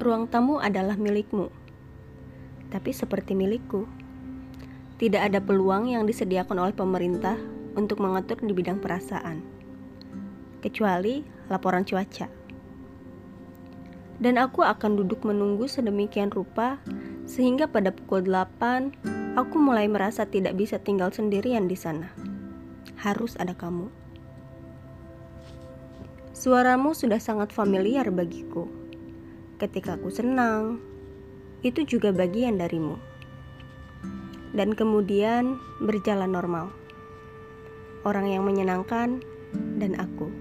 ruang tamu adalah milikmu, tapi seperti milikku. Tidak ada peluang yang disediakan oleh pemerintah untuk mengatur di bidang perasaan, kecuali laporan cuaca. Dan aku akan duduk menunggu sedemikian rupa sehingga pada pukul 8 aku mulai merasa tidak bisa tinggal sendirian di sana. Harus ada kamu. Suaramu sudah sangat familiar bagiku. Ketika aku senang, itu juga bagian darimu. Dan kemudian berjalan normal. Orang yang menyenangkan dan aku.